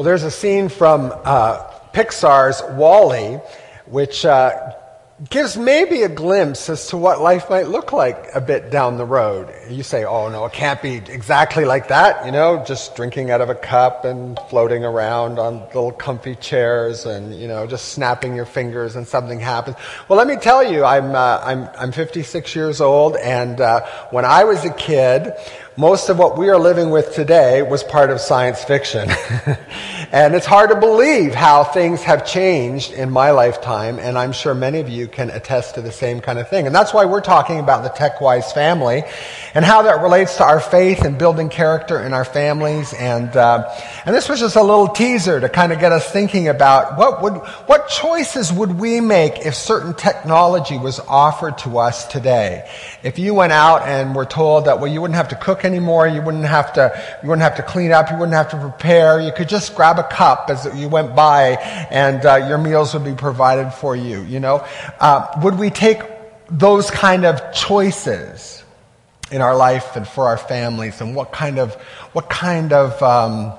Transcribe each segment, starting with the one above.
Well, there's a scene from uh, Pixar's Wall-E, which uh, gives maybe a glimpse as to what life might look like a bit down the road. You say, oh no, it can't be exactly like that, you know, just drinking out of a cup and floating around on little comfy chairs and, you know, just snapping your fingers and something happens. Well, let me tell you, I'm, uh, I'm, I'm 56 years old and uh, when I was a kid, most of what we are living with today was part of science fiction. and it's hard to believe how things have changed in my lifetime, and I'm sure many of you can attest to the same kind of thing. And that's why we're talking about the TechWise family and how that relates to our faith and building character in our families. And, uh, and this was just a little teaser to kind of get us thinking about what would, what choices would we make if certain technology was offered to us today? If you went out and were told that, well, you wouldn't have to cook anymore, you wouldn't have to, you wouldn't have to clean up, you wouldn't have to prepare, you could just grab a cup as you went by and uh, your meals would be provided for you, you know? Uh, would we take those kind of choices in our life and for our families and what kind of, what kind of, um,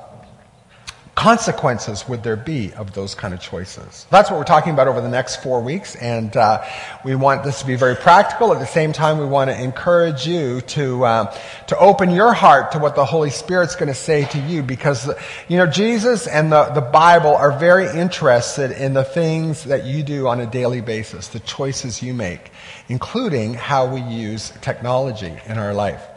consequences would there be of those kind of choices? That's what we're talking about over the next four weeks, and uh, we want this to be very practical. At the same time, we want to encourage you to uh, to open your heart to what the Holy Spirit's going to say to you, because you know Jesus and the the Bible are very interested in the things that you do on a daily basis, the choices you make, including how we use technology in our life.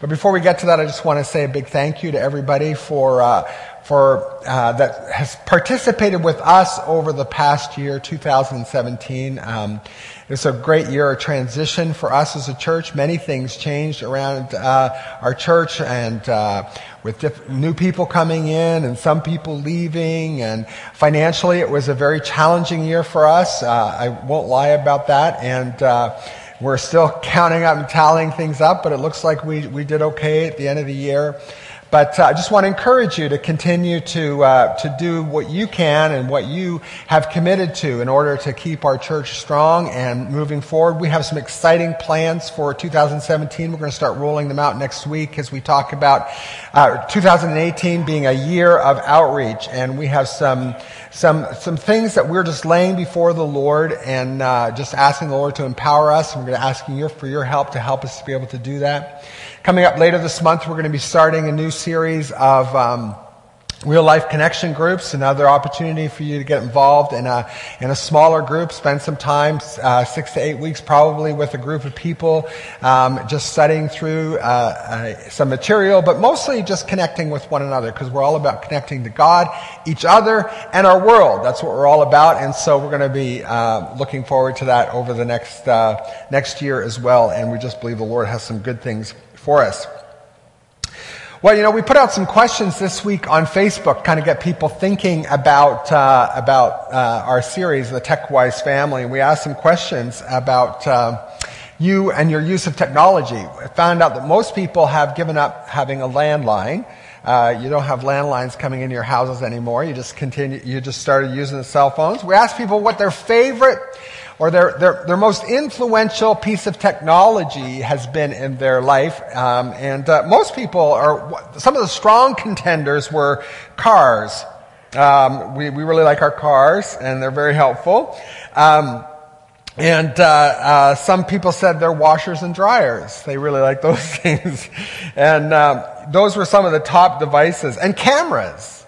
But before we get to that, I just want to say a big thank you to everybody for uh, for uh, that has participated with us over the past year, 2017. Um, it was a great year of transition for us as a church. Many things changed around uh, our church, and uh, with diff- new people coming in and some people leaving, and financially, it was a very challenging year for us. Uh, I won't lie about that, and. We're still counting up and tallying things up, but it looks like we, we did okay at the end of the year. But uh, I just want to encourage you to continue to, uh, to do what you can and what you have committed to in order to keep our church strong and moving forward. We have some exciting plans for 2017. We're going to start rolling them out next week as we talk about uh, 2018 being a year of outreach. And we have some, some, some things that we're just laying before the Lord and uh, just asking the Lord to empower us. And we're going to ask you for your help to help us to be able to do that. Coming up later this month, we're going to be starting a new series of um, real life connection groups, another opportunity for you to get involved in a, in a smaller group, spend some time, uh, six to eight weeks probably with a group of people, um, just studying through uh, uh, some material, but mostly just connecting with one another because we're all about connecting to God, each other, and our world. That's what we're all about. And so we're going to be uh, looking forward to that over the next, uh, next year as well. And we just believe the Lord has some good things for us. Well, you know, we put out some questions this week on Facebook, kind of get people thinking about uh, about uh, our series, the TechWise Family. We asked some questions about uh, you and your use of technology. I found out that most people have given up having a landline. Uh, you don't have landlines coming into your houses anymore. You just continue. You just started using the cell phones. We asked people what their favorite or their, their, their most influential piece of technology has been in their life. Um, and uh, most people are, some of the strong contenders were cars. Um, we, we really like our cars, and they're very helpful. Um, and uh, uh, some people said they're washers and dryers. They really like those things. And um, those were some of the top devices. And cameras.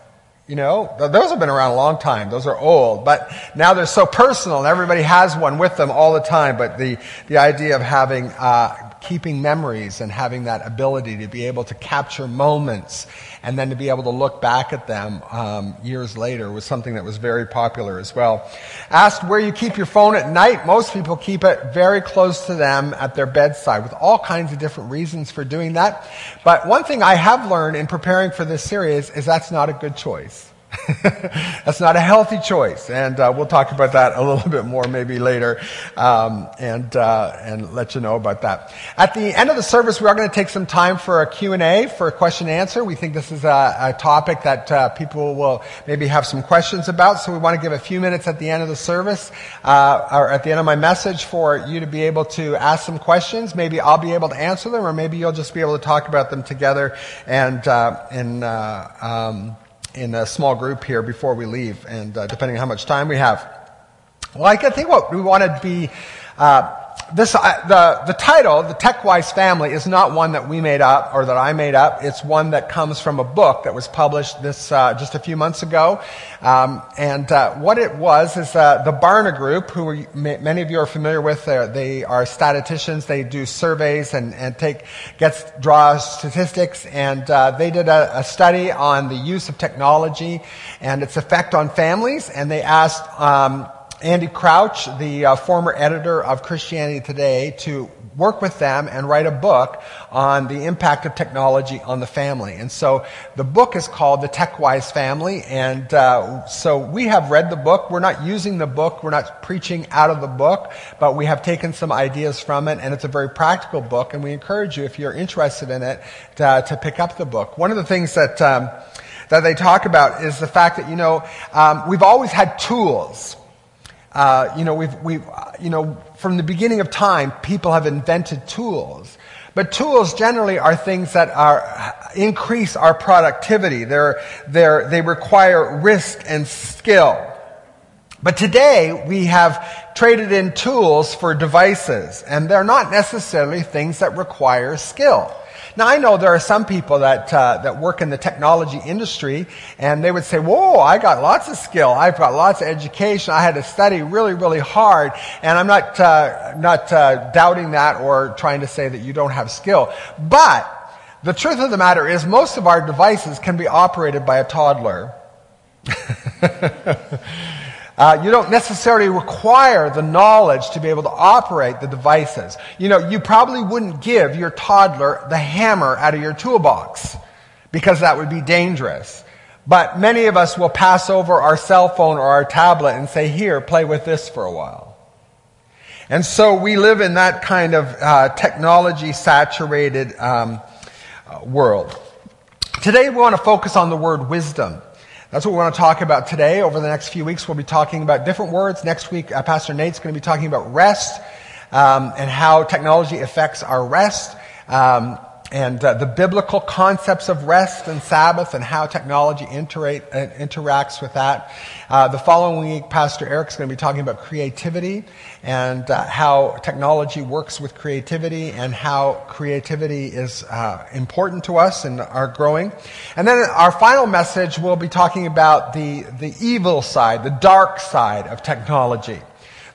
You know, those have been around a long time. Those are old, but now they're so personal and everybody has one with them all the time. But the, the idea of having, uh, keeping memories and having that ability to be able to capture moments and then to be able to look back at them um, years later was something that was very popular as well. Asked where you keep your phone at night, most people keep it very close to them at their bedside with all kinds of different reasons for doing that. But one thing I have learned in preparing for this series is that's not a good choice. That's not a healthy choice, and uh, we'll talk about that a little bit more maybe later, um, and uh, and let you know about that. At the end of the service, we are going to take some time for a Q and A, for a question and answer. We think this is a, a topic that uh, people will maybe have some questions about, so we want to give a few minutes at the end of the service uh, or at the end of my message for you to be able to ask some questions. Maybe I'll be able to answer them, or maybe you'll just be able to talk about them together and uh, and. Uh, um, in a small group here before we leave, and uh, depending on how much time we have. Well, I think what we want to be uh, this, uh, the, the title, The TechWise Family, is not one that we made up or that I made up. It's one that comes from a book that was published this, uh, just a few months ago. Um, and uh, what it was is uh, the Barna Group, who are, many of you are familiar with, they are statisticians. They do surveys and, and take, gets, draw statistics. And uh, they did a, a study on the use of technology and its effect on families. And they asked um, Andy Crouch, the uh, former editor of Christianity Today, to work with them and write a book on the impact of technology on the family. And so the book is called The TechWise Family. And uh, so we have read the book. We're not using the book. We're not preaching out of the book, but we have taken some ideas from it. And it's a very practical book. And we encourage you, if you're interested in it, to, to pick up the book. One of the things that um, that they talk about is the fact that you know um, we've always had tools uh, you know, we've, we've, you know, from the beginning of time, people have invented tools. But tools generally are things that are, increase our productivity. They're, they're, they require risk and skill. But today we have traded in tools for devices, and they're not necessarily things that require skill. Now, I know there are some people that, uh, that work in the technology industry, and they would say, Whoa, I got lots of skill. I've got lots of education. I had to study really, really hard. And I'm not, uh, not uh, doubting that or trying to say that you don't have skill. But the truth of the matter is, most of our devices can be operated by a toddler. Uh, you don't necessarily require the knowledge to be able to operate the devices. You know, you probably wouldn't give your toddler the hammer out of your toolbox because that would be dangerous. But many of us will pass over our cell phone or our tablet and say, here, play with this for a while. And so we live in that kind of uh, technology saturated um, world. Today we want to focus on the word wisdom. That's what we want to talk about today. Over the next few weeks, we'll be talking about different words. Next week, uh, Pastor Nate's going to be talking about rest um, and how technology affects our rest. Um, and uh, the biblical concepts of rest and Sabbath and how technology uh, interacts with that. Uh, the following week, Pastor Eric's going to be talking about creativity and uh, how technology works with creativity and how creativity is uh, important to us and our growing. And then our final message, we'll be talking about the, the evil side, the dark side of technology.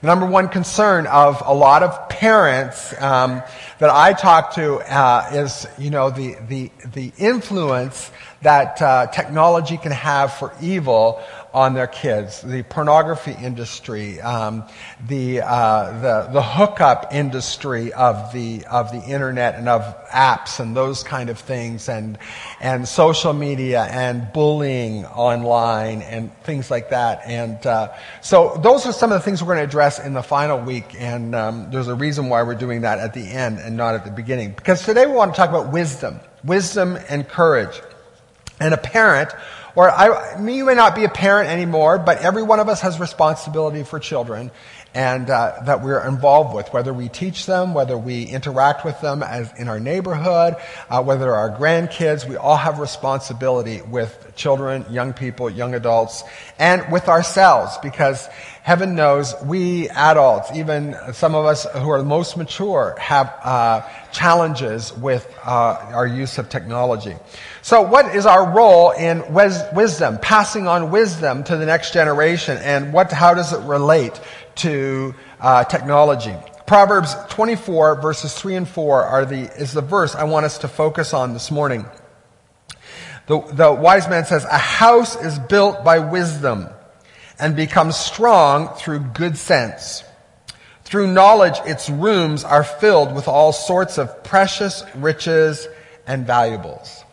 The number one concern of a lot of parents um, that I talk to uh, is, you know, the, the, the influence that uh, technology can have for evil on their kids. The pornography industry, um, the, uh, the, the hookup industry of the, of the internet and of apps and those kind of things and, and social media and bullying online and things like that. And uh, so those are some of the things we're going to address in the final week. And um, there's a reason why we're doing that at the end and not at the beginning. Because today we want to talk about wisdom, wisdom and courage. And a parent or I, you may not be a parent anymore, but every one of us has responsibility for children and uh, that we're involved with, whether we teach them, whether we interact with them as in our neighborhood, uh, whether our grandkids, we all have responsibility with children, young people, young adults, and with ourselves because heaven knows we adults, even some of us who are most mature, have uh, challenges with uh, our use of technology. So, what is our role in wis- wisdom, passing on wisdom to the next generation, and what, how does it relate to uh, technology? Proverbs 24, verses 3 and 4 are the, is the verse I want us to focus on this morning. The, the wise man says, A house is built by wisdom and becomes strong through good sense. Through knowledge, its rooms are filled with all sorts of precious riches and valuables.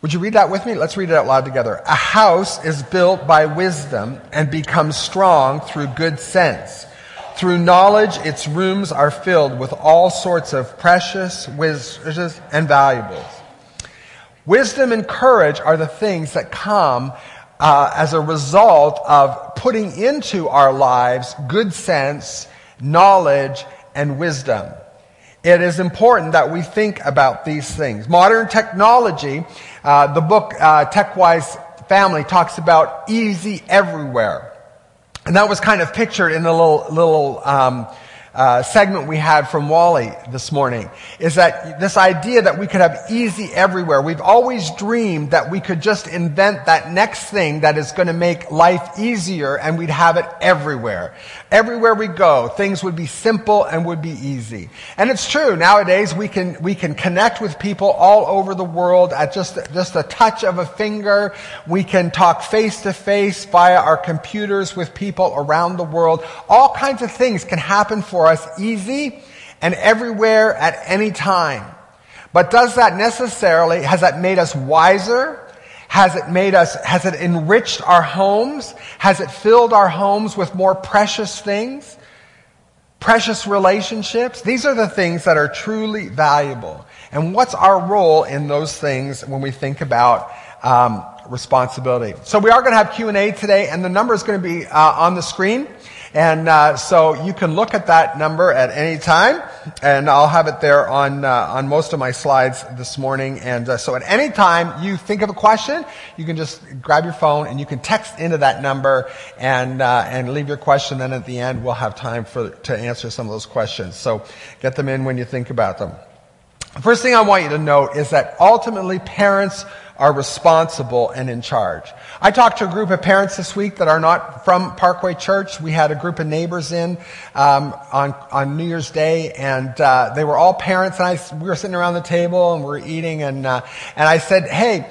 Would you read that with me? Let's read it out loud together. A house is built by wisdom and becomes strong through good sense. Through knowledge, its rooms are filled with all sorts of precious riches and valuables. Wisdom and courage are the things that come uh, as a result of putting into our lives good sense, knowledge, and wisdom. It is important that we think about these things. Modern technology uh, the book uh, TechWise family talks about easy everywhere. And that was kind of pictured in the little, little um, uh, segment we had from Wall-E this morning is that this idea that we could have easy everywhere. We've always dreamed that we could just invent that next thing that is going to make life easier and we'd have it everywhere. Everywhere we go, things would be simple and would be easy. And it's true. Nowadays, we can, we can connect with people all over the world at just, just a touch of a finger. We can talk face to face via our computers with people around the world. All kinds of things can happen for us easy and everywhere at any time. But does that necessarily, has that made us wiser? Has it made us, has it enriched our homes? Has it filled our homes with more precious things? Precious relationships? These are the things that are truly valuable. And what's our role in those things when we think about um, responsibility? So we are going to have Q&A today, and the number is going to be uh, on the screen. And uh, so you can look at that number at any time, and I'll have it there on uh, on most of my slides this morning. And uh, so at any time you think of a question, you can just grab your phone and you can text into that number and uh, and leave your question. Then at the end we'll have time for to answer some of those questions. So get them in when you think about them. The first thing I want you to note is that ultimately parents are responsible and in charge. I talked to a group of parents this week that are not from Parkway Church. We had a group of neighbors in um, on on New Year's Day, and uh, they were all parents. And I, we were sitting around the table and we are eating, and uh, and I said, "Hey,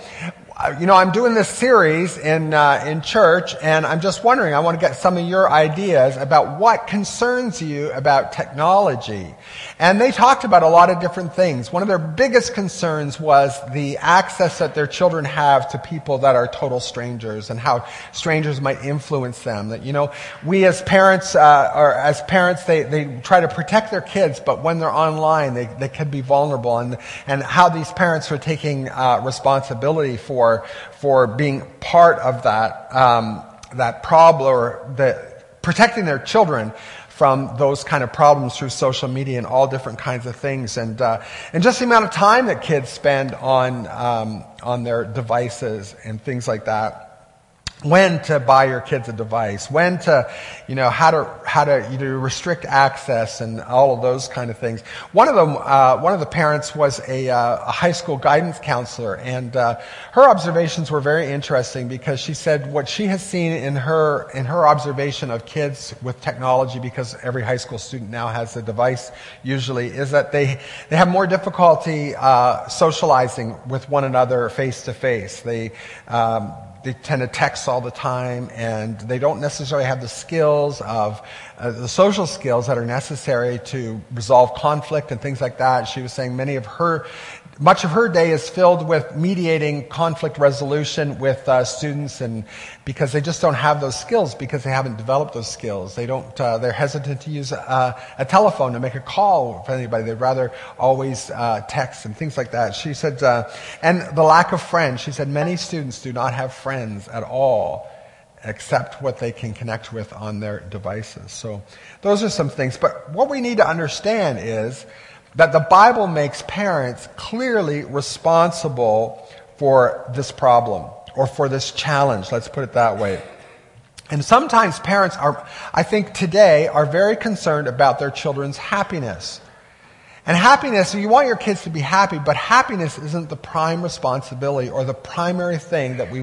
you know, I'm doing this series in, uh, in church, and I'm just wondering, I want to get some of your ideas about what concerns you about technology. And they talked about a lot of different things. One of their biggest concerns was the access that their children have to people that are total strangers and how strangers might influence them. That, you know, we as parents, uh, or as parents, they, they try to protect their kids, but when they're online, they, they can be vulnerable. And, and how these parents are taking uh, responsibility for for, for being part of that, um, that problem or the, protecting their children from those kind of problems through social media and all different kinds of things. And, uh, and just the amount of time that kids spend on, um, on their devices and things like that when to buy your kids a device, when to, you know, how to how to you know, restrict access and all of those kind of things. One of them, uh, one of the parents was a, uh, a high school guidance counselor, and uh, her observations were very interesting because she said what she has seen in her in her observation of kids with technology, because every high school student now has a device, usually, is that they they have more difficulty uh, socializing with one another face to face. They um, they tend to text all the time and they don't necessarily have the skills of uh, the social skills that are necessary to resolve conflict and things like that. She was saying many of her much of her day is filled with mediating conflict resolution with uh, students and because they just don't have those skills because they haven't developed those skills. They don't uh, they're hesitant to use a, a, telephone to make a call with anybody. They'd rather always uh, text and things like that. She said uh, and the lack of friends. She said many students do not have friends at all except what they can connect with on their devices. So those are some things. But what we need to understand is that the Bible makes parents clearly responsible for this problem or for this challenge. Let's put it that way. And sometimes parents are, I think today, are very concerned about their children's happiness. And happiness, you want your kids to be happy, but happiness isn't the prime responsibility or the primary thing that we,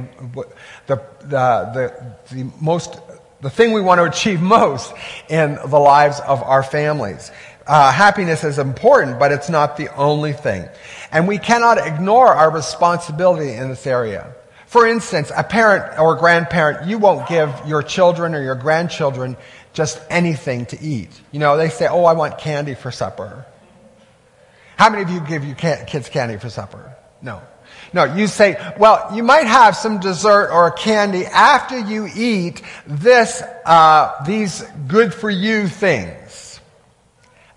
the, the, the, the most, the thing we want to achieve most in the lives of our families uh, happiness is important, but it's not the only thing. And we cannot ignore our responsibility in this area. For instance, a parent or grandparent, you won't give your children or your grandchildren just anything to eat. You know, they say, oh, I want candy for supper. How many of you give your kids candy for supper? No. No, you say, well, you might have some dessert or a candy after you eat this, uh, these good for you things.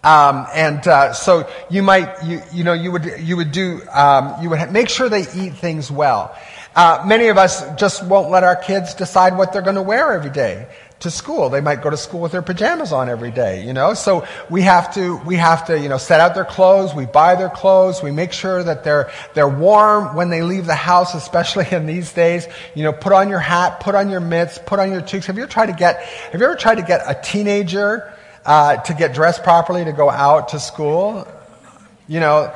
Um, and uh, so you might, you, you know, you would, you would do, um, you would make sure they eat things well. Uh, many of us just won't let our kids decide what they're going to wear every day. to school. They might go to school with their pajamas on every day, you know? So we have to, we have to, you know, set out their clothes, we buy their clothes, we make sure that they're, they're warm when they leave the house, especially in these days. You know, put on your hat, put on your mitts, put on your toques. Have you ever tried to get, have you ever tried to get a teenager, uh, to get dressed properly to go out to school? You know,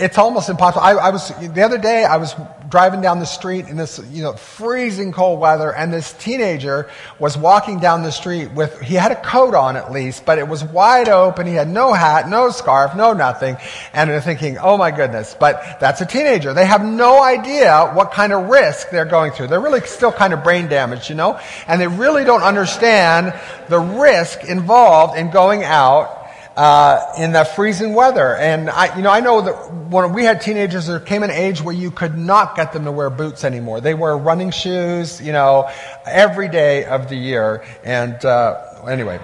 it's almost impossible. I, I, was the other day. I was driving down the street in this, you know, freezing cold weather, and this teenager was walking down the street with. He had a coat on at least, but it was wide open. He had no hat, no scarf, no nothing. And they're thinking, "Oh my goodness!" But that's a teenager. They have no idea what kind of risk they're going through. They're really still kind of brain damaged, you know, and they really don't understand the risk involved in going out uh, in that freezing weather. And I, you know, I know that when we had teenagers, there came an age where you could not get them to wear boots anymore. They wear running shoes, you know, every day of the year. And uh, anyway,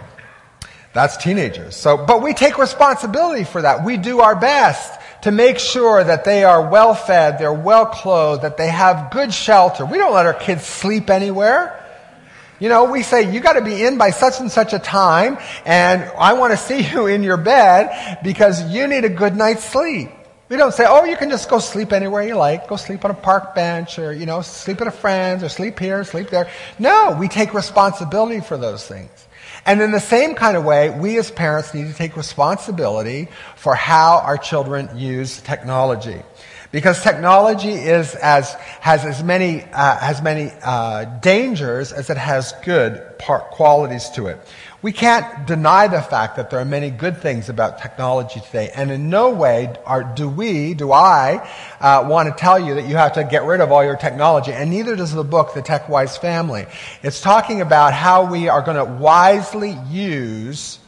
that's teenagers. So, but we take responsibility for that. We do our best to make sure that they are well fed, they're well clothed, that they have good shelter. We don't let our kids sleep anywhere. You know, we say, you got to be in by such and such a time, and I want to see you in your bed because you need a good night's sleep. We don't say, oh, you can just go sleep anywhere you like. Go sleep on a park bench or, you know, sleep at a friend's or sleep here, sleep there. No, we take responsibility for those things. And in the same kind of way, we as parents need to take responsibility for how our children use technology. Because technology is as, has as many, uh, has many uh, dangers as it has good part, qualities to it. We can't deny the fact that there are many good things about technology today, and in no way are, do we, do I, uh, want to tell you that you have to get rid of all your technology, and neither does the book, The Tech Wise Family. It's talking about how we are going to wisely use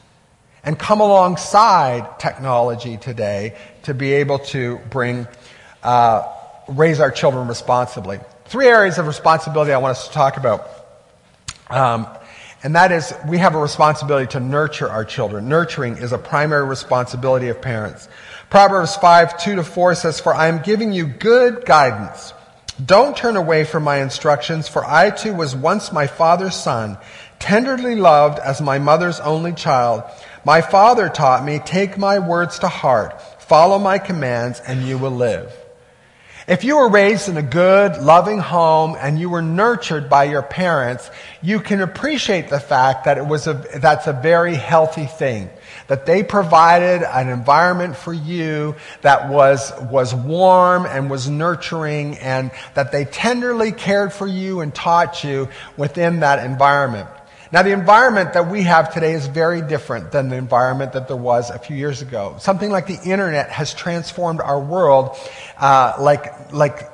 and come alongside technology today to be able to bring uh, raise our children responsibly. Three areas of responsibility I want us to talk about. Um, and that is, we have a responsibility to nurture our children. Nurturing is a primary responsibility of parents. Proverbs 5, 2 to 4 says, For I am giving you good guidance. Don't turn away from my instructions, for I too was once my father's son, tenderly loved as my mother's only child. My father taught me, take my words to heart, follow my commands, and you will live. If you were raised in a good, loving home and you were nurtured by your parents, you can appreciate the fact that it was a, that's a very healthy thing. That they provided an environment for you that was, was warm and was nurturing and that they tenderly cared for you and taught you within that environment. Now, the environment that we have today is very different than the environment that there was a few years ago. Something like the internet has transformed our world uh, like, like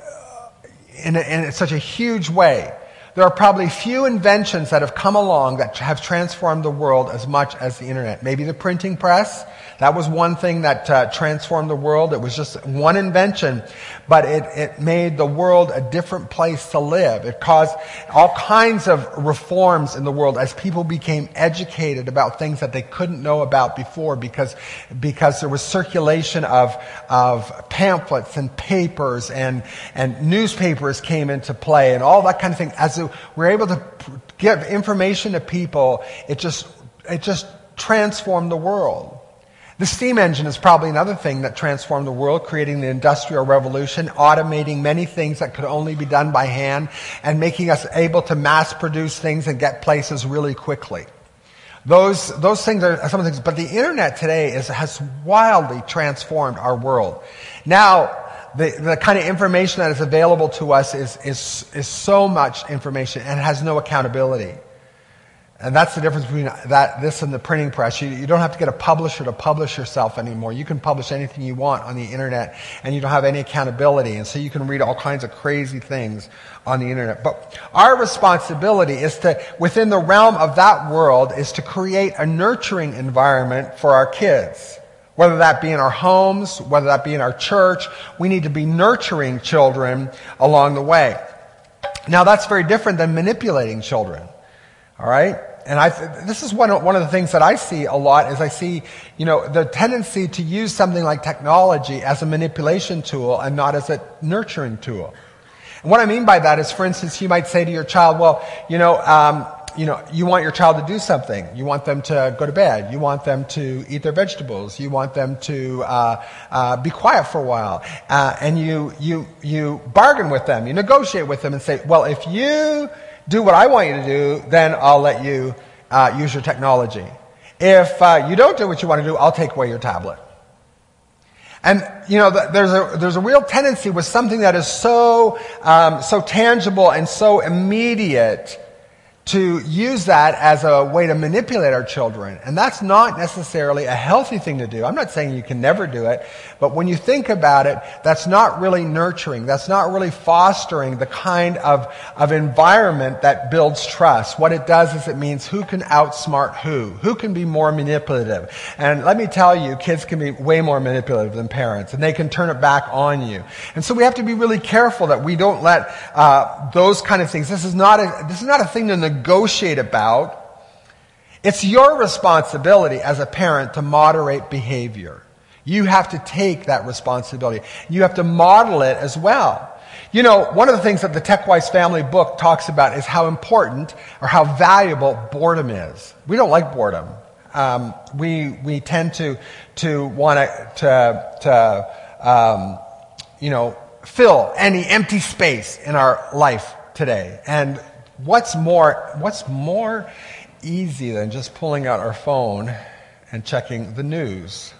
in, a, in such a huge way. There are probably few inventions that have come along that have transformed the world as much as the internet. Maybe the printing press, that was one thing that uh, transformed the world. It was just one invention, but it, it made the world a different place to live. It caused all kinds of reforms in the world as people became educated about things that they couldn't know about before because, because there was circulation of, of pamphlets and papers and, and newspapers came into play and all that kind of thing. As we were able to give information to people, it just, it just transformed the world. The steam engine is probably another thing that transformed the world, creating the Industrial Revolution, automating many things that could only be done by hand, and making us able to mass produce things and get places really quickly. Those, those things are some of the things, but the internet today is, has wildly transformed our world. Now, the, the kind of information that is available to us is, is, is so much information and has no accountability. And that's the difference between that, this and the printing press. You, you, don't have to get a publisher to publish yourself anymore. You can publish anything you want on the internet and you don't have any accountability. And so you can read all kinds of crazy things on the internet. But our responsibility is to, within the realm of that world, is to create a nurturing environment for our kids. Whether that be in our homes, whether that be in our church, we need to be nurturing children along the way. Now that's very different than manipulating children. All right? and I, this is one of, one of the things that I see a lot is I see, you know, the tendency to use something like technology as a manipulation tool and not as a nurturing tool. And what I mean by that is, for instance, you might say to your child, well, you know, um, you know, you want your child to do something. You want them to go to bed. You want them to eat their vegetables. You want them to uh, uh, be quiet for a while. Uh, and you, you, you bargain with them. You negotiate with them and say, well, if you do what I want you to do, then I'll let you uh, use your technology. If uh, you don't do what you want to do, I'll take away your tablet. And, you know, there's a, there's a real tendency with something that is so, um, so tangible and so immediate to use that as a way to manipulate our children. And that's not necessarily a healthy thing to do. I'm not saying you can never do it, but when you think about it, that's not really nurturing. That's not really fostering the kind of, of environment that builds trust. What it does is it means who can outsmart who, who can be more manipulative. And let me tell you, kids can be way more manipulative than parents, and they can turn it back on you. And so we have to be really careful that we don't let uh, those kind of things. This is not a, this is not a thing to negotiate about. It's your responsibility as a parent to moderate behavior. You have to take that responsibility. You have to model it as well. You know, one of the things that the TechWise family book talks about is how important or how valuable boredom is. We don't like boredom. Um, we, we tend to, to want to, to um, you know, fill any empty space in our life today. And what's more, what's more easy than just pulling out our phone and checking the news?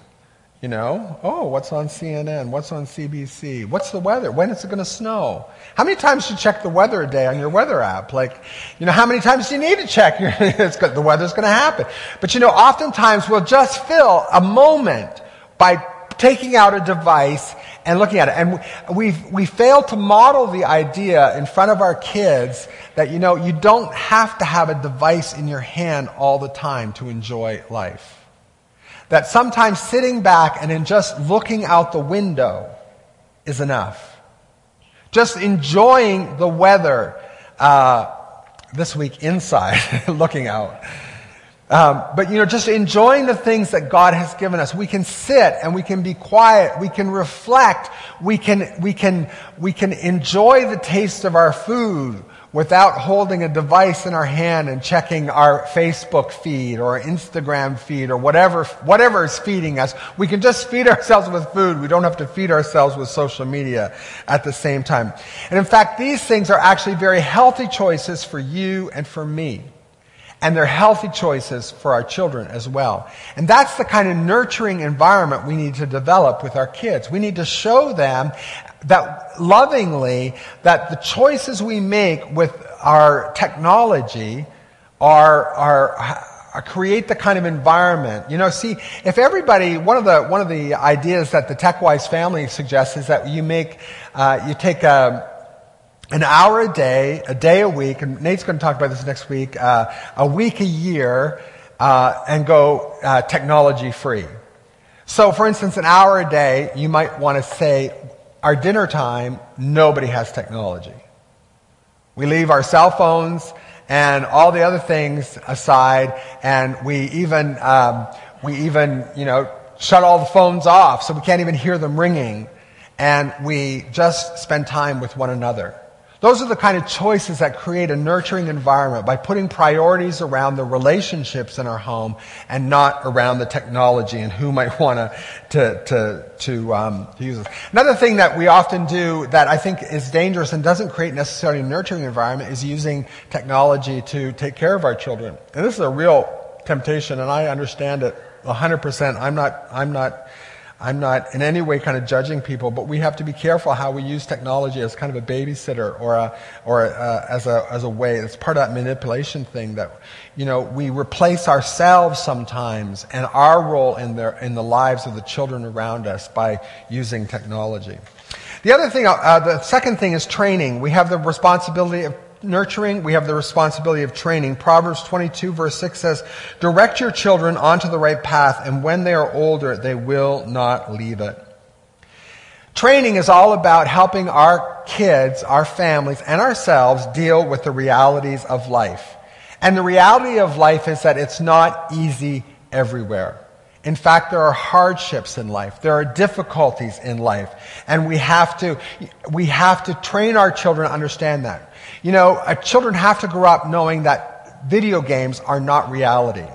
You know, oh, what's on CNN? What's on CBC? What's the weather? When is it going to snow? How many times do you check the weather a day on your weather app? Like, you know, how many times do you need to check? the weather's going to happen. But you know, oftentimes we'll just fill a moment by taking out a device and looking at it. And we we fail to model the idea in front of our kids that, you know, you don't have to have a device in your hand all the time to enjoy life. That sometimes sitting back and just looking out the window is enough. Just enjoying the weather uh, this week inside, looking out. Um, but you know, just enjoying the things that God has given us. We can sit and we can be quiet. We can reflect. We can we can we can enjoy the taste of our food without holding a device in our hand and checking our Facebook feed or Instagram feed or whatever whatever is feeding us. We can just feed ourselves with food. We don't have to feed ourselves with social media at the same time. And in fact, these things are actually very healthy choices for you and for me and they're healthy choices for our children as well. And that's the kind of nurturing environment we need to develop with our kids. We need to show them that lovingly that the choices we make with our technology are, are, are create the kind of environment. You know, see, if everybody, one of the, one of the ideas that the TechWise family suggests is that you make, uh, you take a, an hour a day, a day a week, and Nate's going to talk about this next week, uh, a week a year, uh, and go uh, technology free. So, for instance, an hour a day, you might want to say, our dinner time, nobody has technology. We leave our cell phones and all the other things aside, and we even, um, we even, you know, shut all the phones off so we can't even hear them ringing, and we just spend time with one another. Those are the kind of choices that create a nurturing environment by putting priorities around the relationships in our home and not around the technology and who might want to, to, to, um, to use it. Another thing that we often do that I think is dangerous and doesn't create necessarily a nurturing environment is using technology to take care of our children. And this is a real temptation and I understand it 100%. I'm not, I'm not I'm not in any way kind of judging people, but we have to be careful how we use technology as kind of a babysitter or, a, or a, as, a, as a way. It's part of that manipulation thing that, you know, we replace ourselves sometimes and our role in, their, in the lives of the children around us by using technology. The other thing, uh, the second thing is training. We have the responsibility of nurturing, we have the responsibility of training. Proverbs 22 verse 6 says, direct your children onto the right path, and when they are older, they will not leave it. Training is all about helping our kids, our families, and ourselves deal with the realities of life. And the reality of life is that it's not easy everywhere. In fact, there are hardships in life. There are difficulties in life. And we have to, we have to train our children to understand that. You know, children have to grow up knowing that video games are not reality.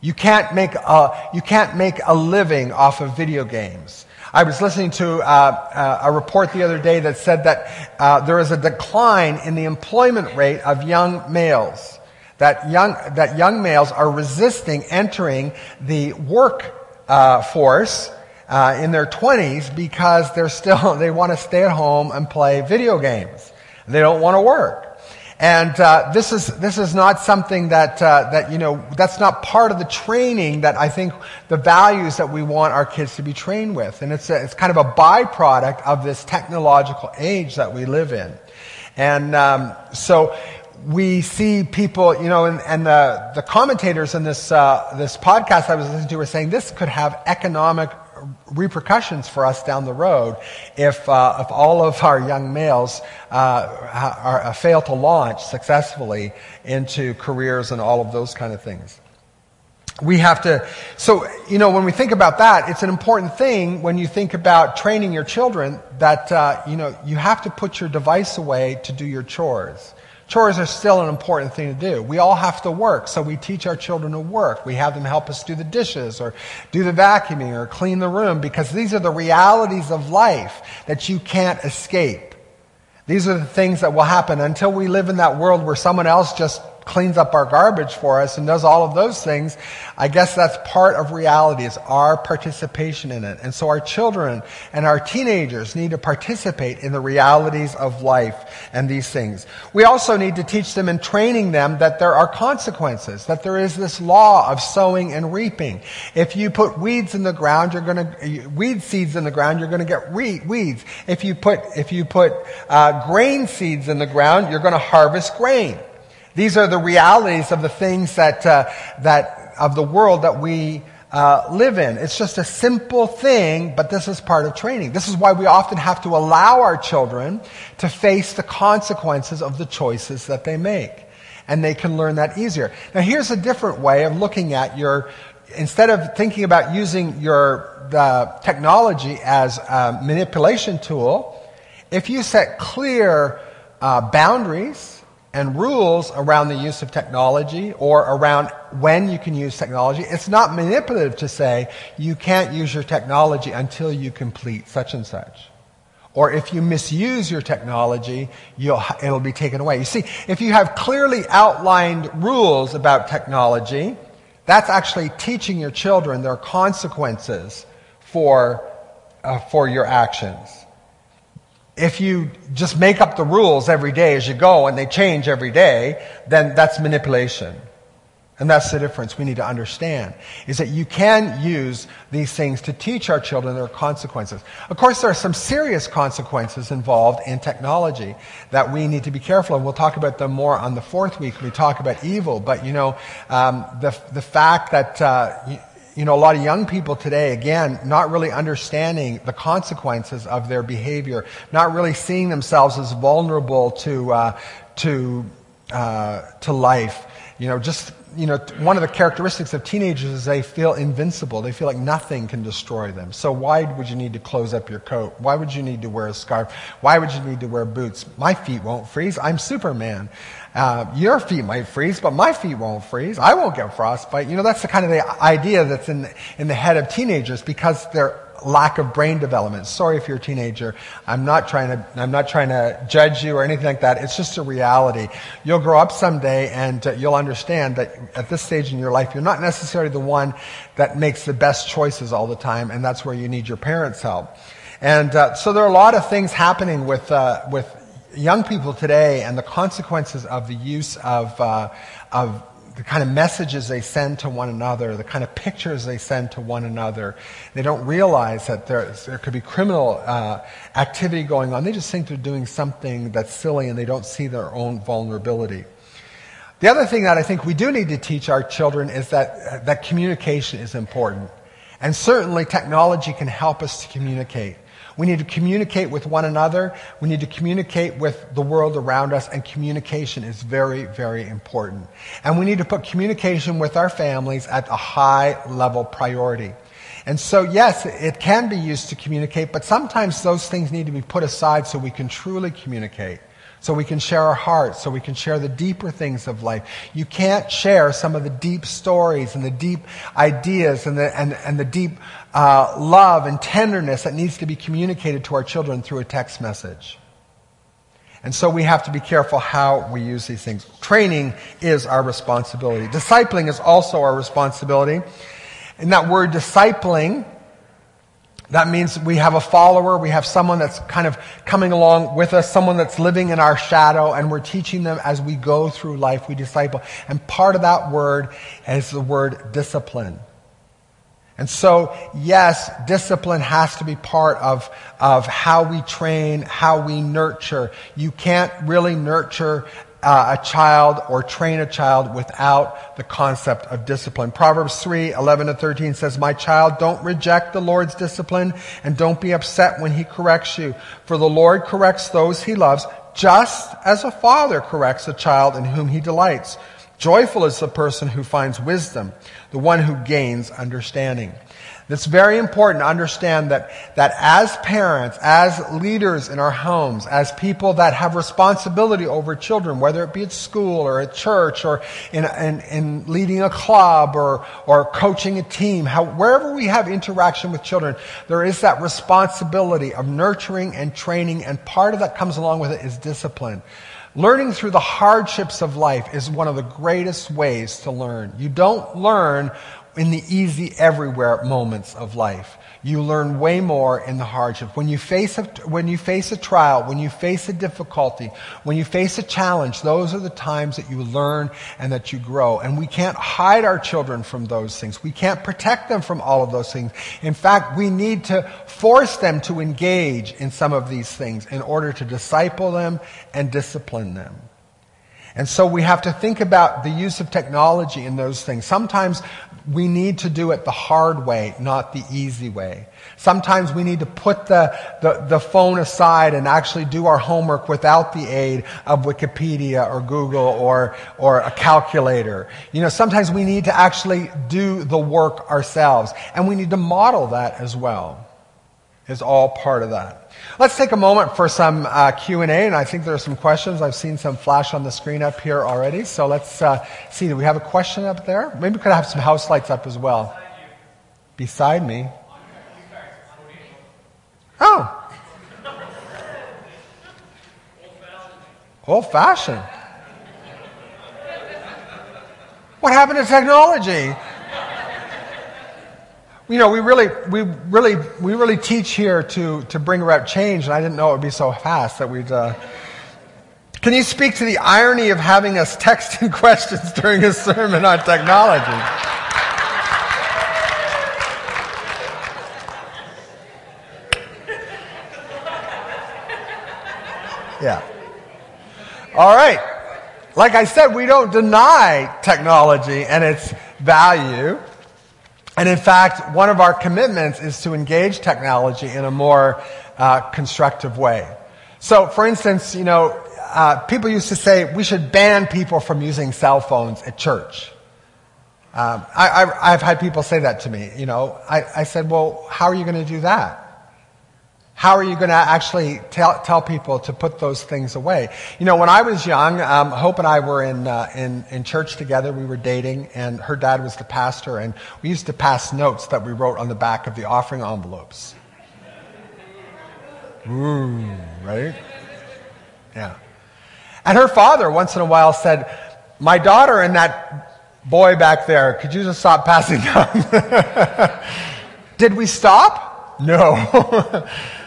You can't make a, you can't make a living off of video games. I was listening to uh, uh, a report the other day that said that uh, there is a decline in the employment rate of young males. That young, that young males are resisting entering the work uh, force uh, in their 20s because they're still, they want to stay at home and play video games. They don't want to work. And uh, this is this is not something that uh, that you know that's not part of the training that I think the values that we want our kids to be trained with, and it's a, it's kind of a byproduct of this technological age that we live in, and um, so we see people, you know, and, and the, the commentators in this, uh, this podcast I was listening to were saying this could have economic repercussions for us down the road if, uh, if all of our young males uh, are, uh, fail to launch successfully into careers and all of those kind of things. We have to, so, you know, when we think about that, it's an important thing when you think about training your children that, uh, you know, you have to put your device away to do your chores. Chores are still an important thing to do. We all have to work, so we teach our children to work. We have them help us do the dishes or do the vacuuming or clean the room because these are the realities of life that you can't escape. These are the things that will happen until we live in that world where someone else just cleans up our garbage for us and does all of those things, I guess that's part of reality is our participation in it. And so our children and our teenagers need to participate in the realities of life and these things. We also need to teach them and training them that there are consequences, that there is this law of sowing and reaping. If you put weeds in the ground, you're going to, weed seeds in the ground, you're going to get weeds. If you put, if you put uh, grain seeds in the ground, you're going to harvest grain. These are the realities of the things that, uh, that of the world that we uh, live in. It's just a simple thing, but this is part of training. This is why we often have to allow our children to face the consequences of the choices that they make. And they can learn that easier. Now here's a different way of looking at your, instead of thinking about using your the technology as a manipulation tool, if you set clear uh, boundaries, and rules around the use of technology or around when you can use technology. It's not manipulative to say you can't use your technology until you complete such and such. Or if you misuse your technology, it'll be taken away. You see, if you have clearly outlined rules about technology, that's actually teaching your children their consequences for, uh, for your actions if you just make up the rules every day as you go and they change every day, then that's manipulation. And that's the difference we need to understand, is that you can use these things to teach our children their consequences. Of course, there are some serious consequences involved in technology that we need to be careful of. We'll talk about them more on the fourth week we talk about evil. But, you know, um, the, the fact that, uh, you know, a lot of young people today, again, not really understanding the consequences of their behavior, not really seeing themselves as vulnerable to, uh, to, uh, to life. You know, just, you know, one of the characteristics of teenagers is they feel invincible. They feel like nothing can destroy them. So why would you need to close up your coat? Why would you need to wear a scarf? Why would you need to wear boots? My feet won't freeze. I'm Superman. Uh, your feet might freeze, but my feet won't freeze. I won't get frostbite. You know, that's the kind of the idea that's in, in the head of teenagers because their lack of brain development. Sorry if you're a teenager. I'm not trying to, I'm not trying to judge you or anything like that. It's just a reality. You'll grow up someday and uh, you'll understand that at this stage in your life, you're not necessarily the one that makes the best choices all the time, and that's where you need your parents' help. And uh, so there are a lot of things happening with, uh, with young people today and the consequences of the use of, uh, of the kind of messages they send to one another, the kind of pictures they send to one another. They don't realize that there, could be criminal uh, activity going on. They just think they're doing something that's silly and they don't see their own vulnerability. The other thing that I think we do need to teach our children is that, that communication is important. And certainly technology can help us to communicate. We need to communicate with one another. We need to communicate with the world around us, and communication is very, very important. And we need to put communication with our families at a high level priority. And so, yes, it can be used to communicate, but sometimes those things need to be put aside so we can truly communicate so we can share our hearts, so we can share the deeper things of life. You can't share some of the deep stories and the deep ideas and the, and, and the deep uh, love and tenderness that needs to be communicated to our children through a text message. And so we have to be careful how we use these things. Training is our responsibility. Discipling is also our responsibility. And that word discipling that means we have a follower, we have someone that's kind of coming along with us, someone that's living in our shadow, and we're teaching them as we go through life, we disciple. And part of that word is the word discipline. And so, yes, discipline has to be part of, of how we train, how we nurture. You can't really nurture uh, a child or train a child without the concept of discipline. Proverbs 3, 11 to 13 says, My child, don't reject the Lord's discipline and don't be upset when he corrects you. For the Lord corrects those he loves, just as a father corrects a child in whom he delights. Joyful is the person who finds wisdom, the one who gains understanding. It's very important to understand that, that as parents, as leaders in our homes, as people that have responsibility over children, whether it be at school or at church or in, in, in leading a club or, or coaching a team, how, wherever we have interaction with children, there is that responsibility of nurturing and training, and part of that comes along with it is discipline. Learning through the hardships of life is one of the greatest ways to learn. You don't learn in the easy everywhere moments of life. You learn way more in the hardship. When you face a, when you face a trial, when you face a difficulty, when you face a challenge, those are the times that you learn and that you grow. And we can't hide our children from those things. We can't protect them from all of those things. In fact, we need to force them to engage in some of these things in order to disciple them and discipline them. And so we have to think about the use of technology in those things. Sometimes we need to do it the hard way, not the easy way. Sometimes we need to put the, the, the, phone aside and actually do our homework without the aid of Wikipedia or Google or, or a calculator. You know, sometimes we need to actually do the work ourselves. And we need to model that as well. Is all part of that. Let's take a moment for some uh, Q&A, and I think there are some questions. I've seen some flash on the screen up here already. So let's uh, see. Do we have a question up there? Maybe we could have some house lights up as well. Beside me. Oh. Old fashioned. What happened to technology? You know, we really, we really, we really teach here to, to bring about change, and I didn't know it would be so fast that we'd. Uh... Can you speak to the irony of having us texting questions during a sermon on technology? Yeah. All right. Like I said, we don't deny technology and its value. And in fact, one of our commitments is to engage technology in a more uh, constructive way. So, for instance, you know, uh, people used to say we should ban people from using cell phones at church. Um, I, have had people say that to me. You know, I, I said, well, how are you going to do that? How are you going to actually tell, tell people to put those things away? You know, when I was young, um, Hope and I were in, uh, in, in church together. We were dating, and her dad was the pastor, and we used to pass notes that we wrote on the back of the offering envelopes. Ooh, right? Yeah. And her father, once in a while, said, My daughter and that boy back there, could you just stop passing them? Did we stop? No.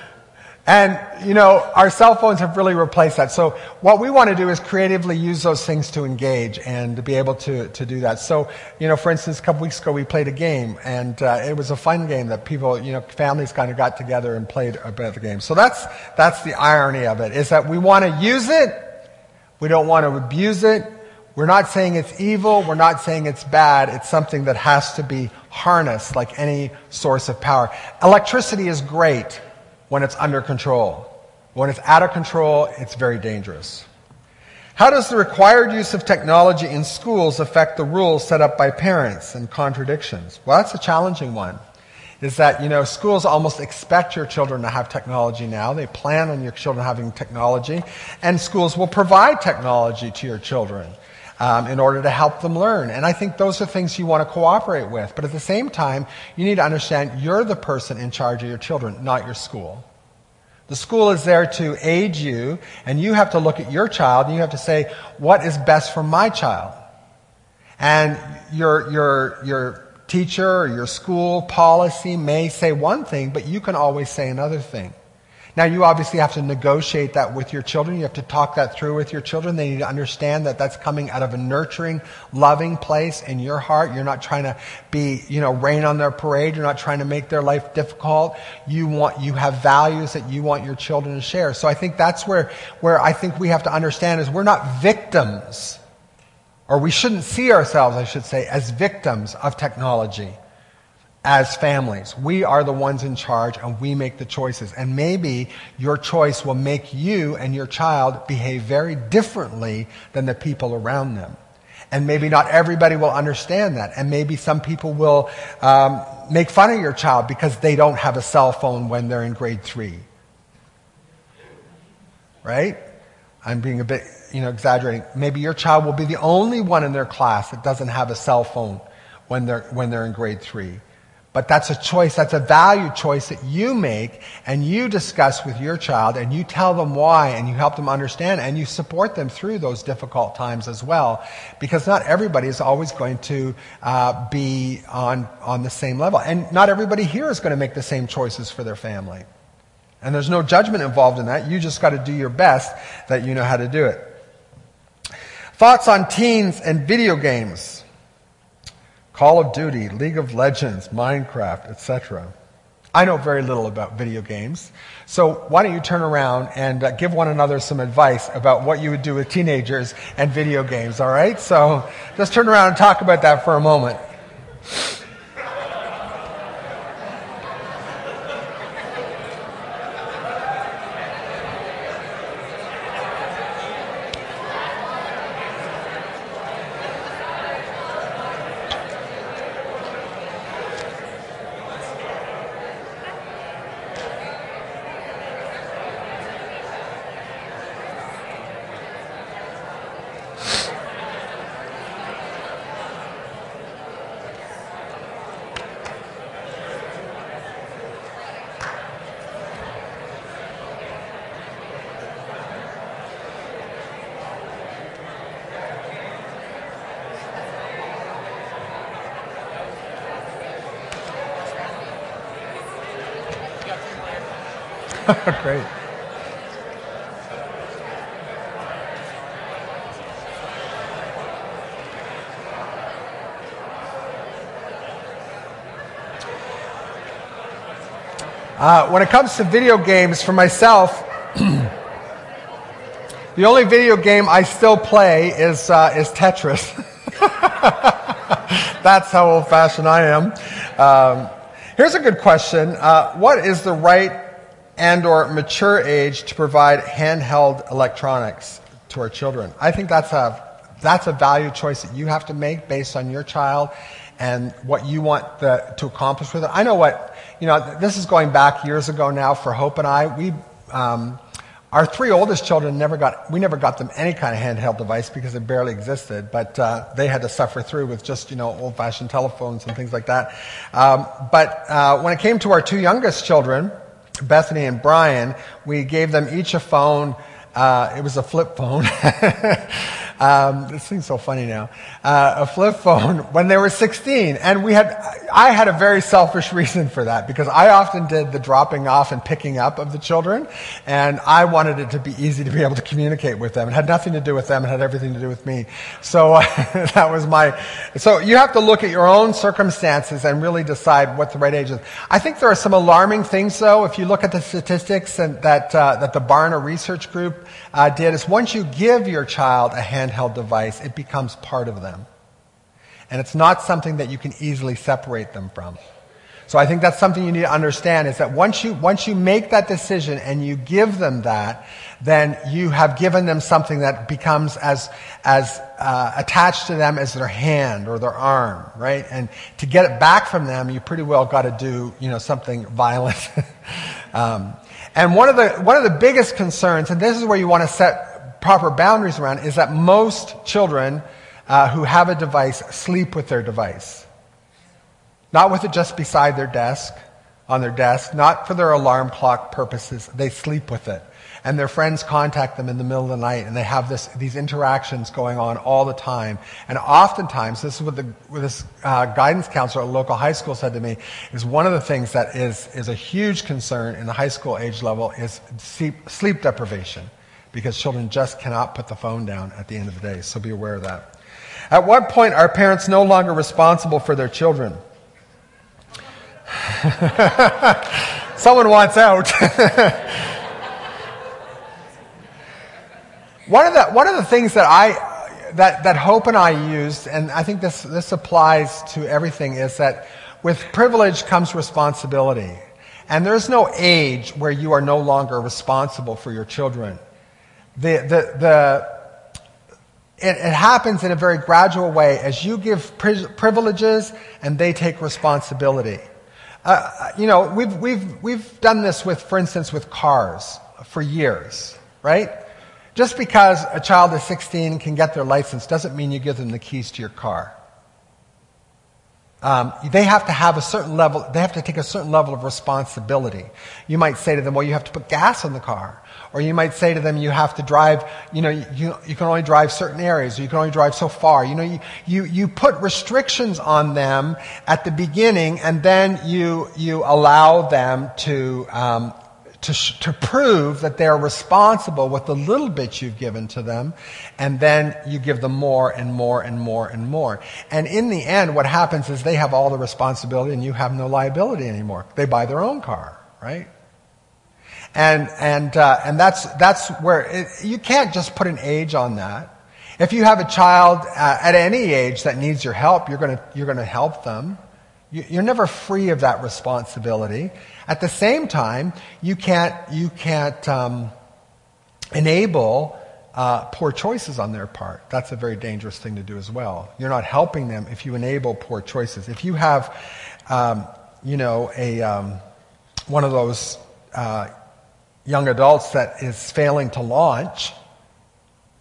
And, you know, our cell phones have really replaced that. So what we want to do is creatively use those things to engage and to be able to, to do that. So, you know, for instance, a couple weeks ago we played a game and uh, it was a fun game that people, you know, families kind of got together and played a bit of the game. So that's, that's the irony of it, is that we want to use it. We don't want to abuse it. We're not saying it's evil. We're not saying it's bad. It's something that has to be harnessed like any source of power. Electricity is great when it's under control. When it's out of control, it's very dangerous. How does the required use of technology in schools affect the rules set up by parents and contradictions? Well, that's a challenging one. is that, you know, schools almost expect your children to have technology now. They plan on your children having technology, and schools will provide technology to your children. Um, in order to help them learn. And I think those are things you want to cooperate with. But at the same time, you need to understand you're the person in charge of your children, not your school. The school is there to aid you, and you have to look at your child and you have to say, what is best for my child? And your, your, your teacher or your school policy may say one thing, but you can always say another thing. Now, you obviously have to negotiate that with your children. You have to talk that through with your children. They need to understand that that's coming out of a nurturing, loving place in your heart. You're not trying to be, you know, rain on their parade. You're not trying to make their life difficult. You want, you have values that you want your children to share. So I think that's where, where I think we have to understand is we're not victims or we shouldn't see ourselves, I should say, as victims of technology as families. We are the ones in charge and we make the choices. And maybe your choice will make you and your child behave very differently than the people around them. And maybe not everybody will understand that. And maybe some people will um, make fun of your child because they don't have a cell phone when they're in grade three. Right? I'm being a bit you know, exaggerating. Maybe your child will be the only one in their class that doesn't have a cell phone when they're, when they're in grade three. But that's a choice, that's a value choice that you make and you discuss with your child and you tell them why and you help them understand and you support them through those difficult times as well. Because not everybody is always going to uh, be on, on the same level. And not everybody here is going to make the same choices for their family. And there's no judgment involved in that. You just got to do your best that you know how to do it. Thoughts on teens and video games. Call of Duty, League of Legends, Minecraft, etc. I know very little about video games. So why don't you turn around and uh, give one another some advice about what you would do with teenagers and video games, all right? So just turn around and talk about that for a moment. Great. Uh, when it comes to video games, for myself, the only video game I still play is, uh, is Tetris. That's how old fashioned I am. Um, here's a good question uh, What is the right and or mature age to provide handheld electronics to our children. I think that's a, that's a value choice that you have to make based on your child and what you want the, to accomplish with it. I know what, you know, this is going back years ago now for Hope and I. We, um, our three oldest children never got, we never got them any kind of handheld device because it barely existed, but uh, they had to suffer through with just, you know, old fashioned telephones and things like that. Um, but uh, when it came to our two youngest children, Bethany and Brian, we gave them each a phone. Uh, it was a flip phone. Um, this thing's so funny now. Uh, a flip phone when they were 16. And we had, I had a very selfish reason for that because I often did the dropping off and picking up of the children. And I wanted it to be easy to be able to communicate with them. It had nothing to do with them. It had everything to do with me. So that was my, so you have to look at your own circumstances and really decide what the right age is. I think there are some alarming things though. If you look at the statistics and that, uh, that the Barna Research Group uh, did is once you give your child a handheld device, it becomes part of them. And it's not something that you can easily separate them from. So I think that's something you need to understand is that once you, once you make that decision and you give them that, then you have given them something that becomes as, as uh, attached to them as their hand or their arm, right? And to get it back from them, you pretty well got to do, you know, something violent. um, and one of the, one of the biggest concerns, and this is where you want to set proper boundaries around, is that most children uh, who have a device sleep with their device. Not with it just beside their desk, on their desk, not for their alarm clock purposes. They sleep with it. And their friends contact them in the middle of the night, and they have this, these interactions going on all the time. And oftentimes, this is what, the, what this uh, guidance counselor at a local high school said to me, is one of the things that is, is a huge concern in the high school age level is sleep, sleep deprivation, because children just cannot put the phone down at the end of the day. So be aware of that. At what point are parents no longer responsible for their children? Someone wants out. one, of the, one of the things that I that, that Hope and I used, and I think this, this applies to everything, is that with privilege comes responsibility. And there's no age where you are no longer responsible for your children. The, the, the, it, it happens in a very gradual way as you give pri- privileges and they take responsibility. Uh, you know, we've, we've, we've done this with, for instance, with cars for years, right? Just because a child is 16 can get their license doesn't mean you give them the keys to your car. Um, they have to have a certain level, they have to take a certain level of responsibility. You might say to them, well, you have to put gas in the car. Or you might say to them, you have to drive, you know, you, you can only drive certain areas, or you can only drive so far. You know, you, you, you put restrictions on them at the beginning, and then you, you allow them to, um, to, to prove that they're responsible with the little bit you've given to them, and then you give them more and more and more and more. And in the end, what happens is they have all the responsibility and you have no liability anymore. They buy their own car, right? And, and, uh, and that's, that's where it, you can't just put an age on that. If you have a child uh, at any age that needs your help, you're going you're to help them. You're never free of that responsibility. At the same time, you can't, you can't um, enable uh, poor choices on their part. That's a very dangerous thing to do as well. You're not helping them if you enable poor choices. If you have, um, you know, a, um, one of those uh, young adults that is failing to launch,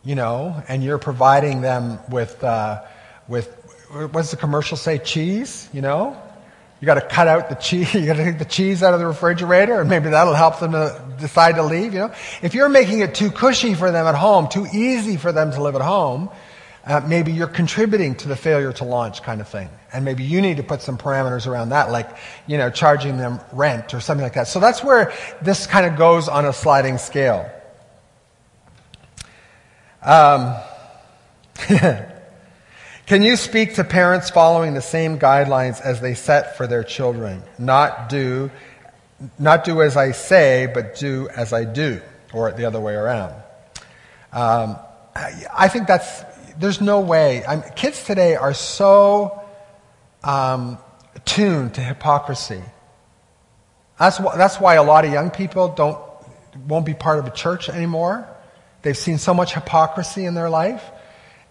you know, and you're providing them with, uh, with what does the commercial say? Cheese, you know? You got to cut out the cheese. You got to take the cheese out of the refrigerator, and maybe that'll help them to decide to leave. You know, if you're making it too cushy for them at home, too easy for them to live at home, uh, maybe you're contributing to the failure to launch kind of thing. And maybe you need to put some parameters around that, like, you know, charging them rent or something like that. So that's where this kind of goes on a sliding scale. Um, can you speak to parents following the same guidelines as they set for their children? Not do, not do as I say, but do as I do, or the other way around. Um, I, I think that's there's no way. I'm, kids today are so um, tuned to hypocrisy. That's, wh- that's why a lot of young people don't, won't be part of a church anymore. They've seen so much hypocrisy in their life.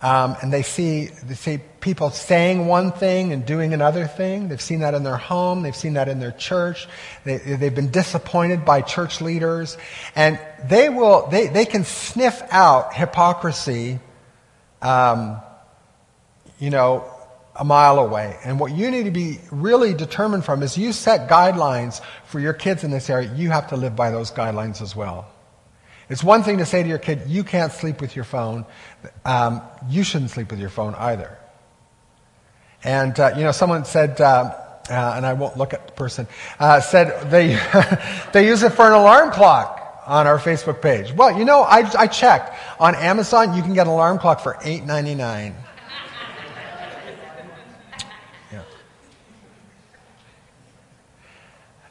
Um, and they see, they see people saying one thing and doing another thing. They've seen that in their home. They've seen that in their church. They, they've been disappointed by church leaders. And they will, they, they can sniff out hypocrisy um, you know, a mile away. And what you need to be really determined from is you set guidelines for your kids in this area. You have to live by those guidelines as well. It's one thing to say to your kid, you can't sleep with your phone. Um, you shouldn't sleep with your phone either. And, uh, you know, someone said, uh, uh, and I won't look at the person, uh, said they, they use it for an alarm clock on our Facebook page. Well, you know, I, I checked. On Amazon, you can get an alarm clock for $8.99. Yeah.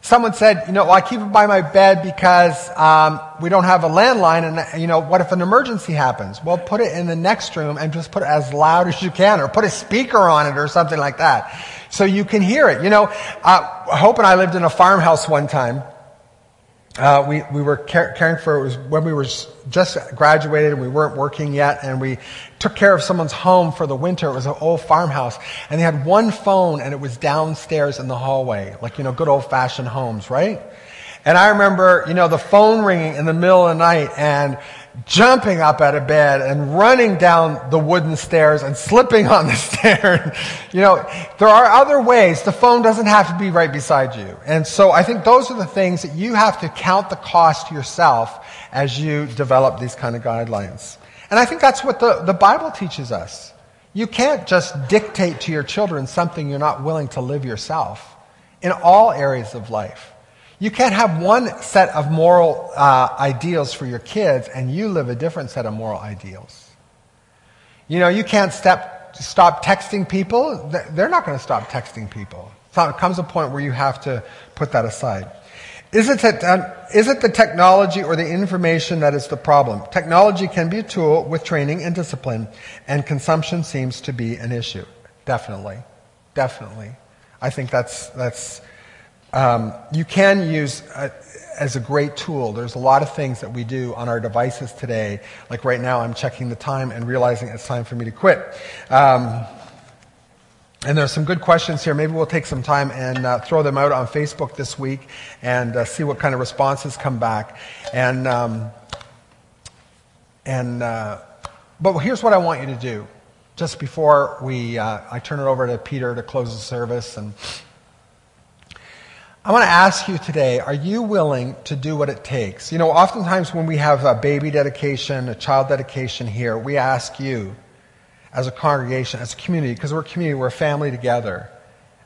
Someone said, you know, well, I keep it by my bed because um, we don't have a landline, and you know, what if an emergency happens? Well, put it in the next room and just put it as loud as you can, or put a speaker on it, or something like that, so you can hear it. You know, uh, Hope and I lived in a farmhouse one time. Uh, we, we were caring for, it was when we were just graduated and we weren't working yet, and we took care of someone's home for the winter. It was an old farmhouse, and they had one phone, and it was downstairs in the hallway, like, you know, good old fashioned homes, right? And I remember, you know, the phone ringing in the middle of the night, and jumping up out of bed and running down the wooden stairs and slipping on the stair. you know, there are other ways. The phone doesn't have to be right beside you. And so I think those are the things that you have to count the cost yourself as you develop these kind of guidelines. And I think that's what the, the Bible teaches us. You can't just dictate to your children something you're not willing to live yourself in all areas of life. You can't have one set of moral uh, ideals for your kids and you live a different set of moral ideals. You know, you can't step, stop texting people. They're not going to stop texting people. So it comes a point where you have to put that aside. Is it, that, uh, is it the technology or the information that is the problem? Technology can be a tool with training and discipline, and consumption seems to be an issue. Definitely. Definitely. I think that's, that's um, you can use a, as a great tool. There's a lot of things that we do on our devices today. Like right now, I'm checking the time and realizing it's time for me to quit. Um, and there's some good questions here. Maybe we'll take some time and uh, throw them out on Facebook this week and uh, see what kind of responses come back. And um, and uh, but here's what I want you to do. Just before we, uh, I turn it over to Peter to close the service and I want to ask you today are you willing to do what it takes? You know, oftentimes when we have a baby dedication, a child dedication here, we ask you as a congregation, as a community, because we're a community, we're a family together,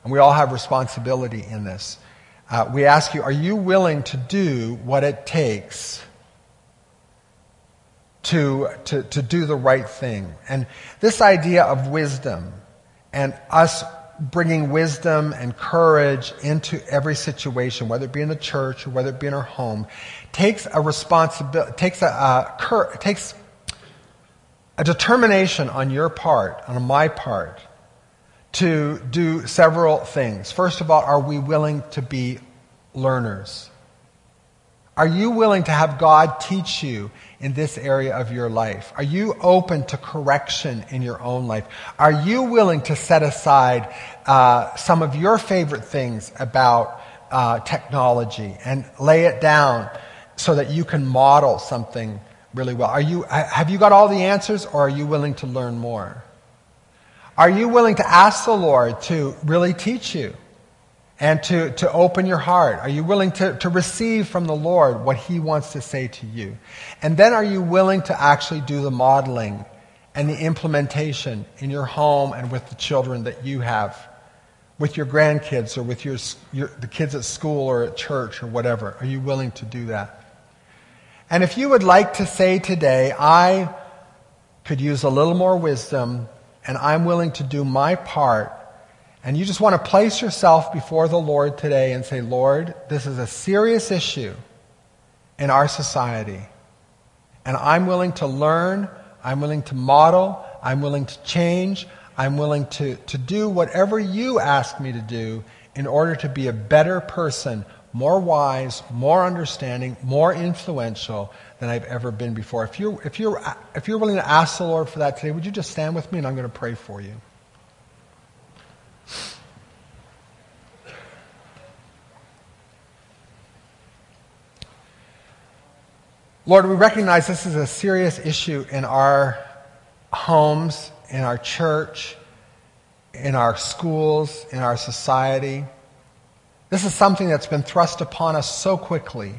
and we all have responsibility in this. Uh, we ask you, are you willing to do what it takes to, to, to do the right thing? And this idea of wisdom and us bringing wisdom and courage into every situation, whether it be in the church or whether it be in our home, takes a responsibility, takes a, cur- takes a determination on your part, on my part, to do several things. First of all, are we willing to be learners? Are you willing to have God teach you in this area of your life? Are you open to correction in your own life? Are you willing to set aside uh, some of your favorite things about uh, technology and lay it down so that you can model something really well? Are you, have you got all the answers or are you willing to learn more? Are you willing to ask the Lord to really teach you? And to, to open your heart? Are you willing to, to receive from the Lord what He wants to say to you? And then are you willing to actually do the modeling and the implementation in your home and with the children that you have, with your grandkids or with your, your, the kids at school or at church or whatever? Are you willing to do that? And if you would like to say today, I could use a little more wisdom and I'm willing to do my part and you just want to place yourself before the Lord today and say, Lord, this is a serious issue in our society. And I'm willing to learn, I'm willing to model, I'm willing to change, I'm willing to, to do whatever you ask me to do in order to be a better person, more wise, more understanding, more influential than I've ever been before. If you're, if you're, if you're willing to ask the Lord for that today, would you just stand with me and I'm going to pray for you. Lord, we recognize this is a serious issue in our homes, in our church, in our schools, in our society. This is something that's been thrust upon us so quickly.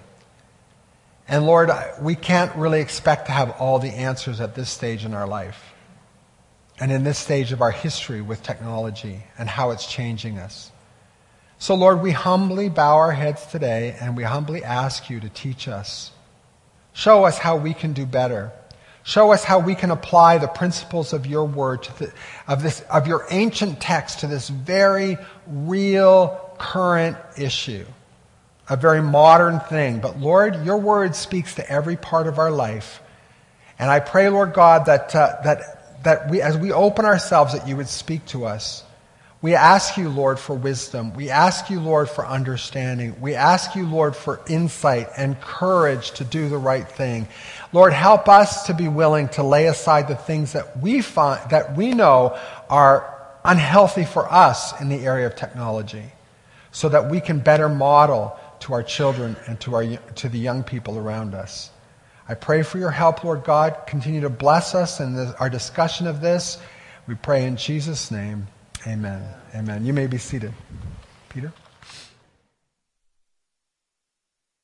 And Lord, we can't really expect to have all the answers at this stage in our life and in this stage of our history with technology and how it's changing us. So, Lord, we humbly bow our heads today and we humbly ask you to teach us Show us how we can do better. Show us how we can apply the principles of your word, the, of, this, of your ancient text to this very real, current issue. a very modern thing. But Lord, your word speaks to every part of our life. And I pray, Lord God, that, uh, that, that we, as we open ourselves, that you would speak to us. We ask you, Lord, for wisdom. We ask you, Lord, for understanding. We ask you, Lord, for insight and courage to do the right thing. Lord, help us to be willing to lay aside the things that we find, that we know are unhealthy for us in the area of technology so that we can better model to our children and to, our, to the young people around us. I pray for your help, Lord God. Continue to bless us in the, our discussion of this. We pray in Jesus' name. Amen. Amen. You may be seated. Peter?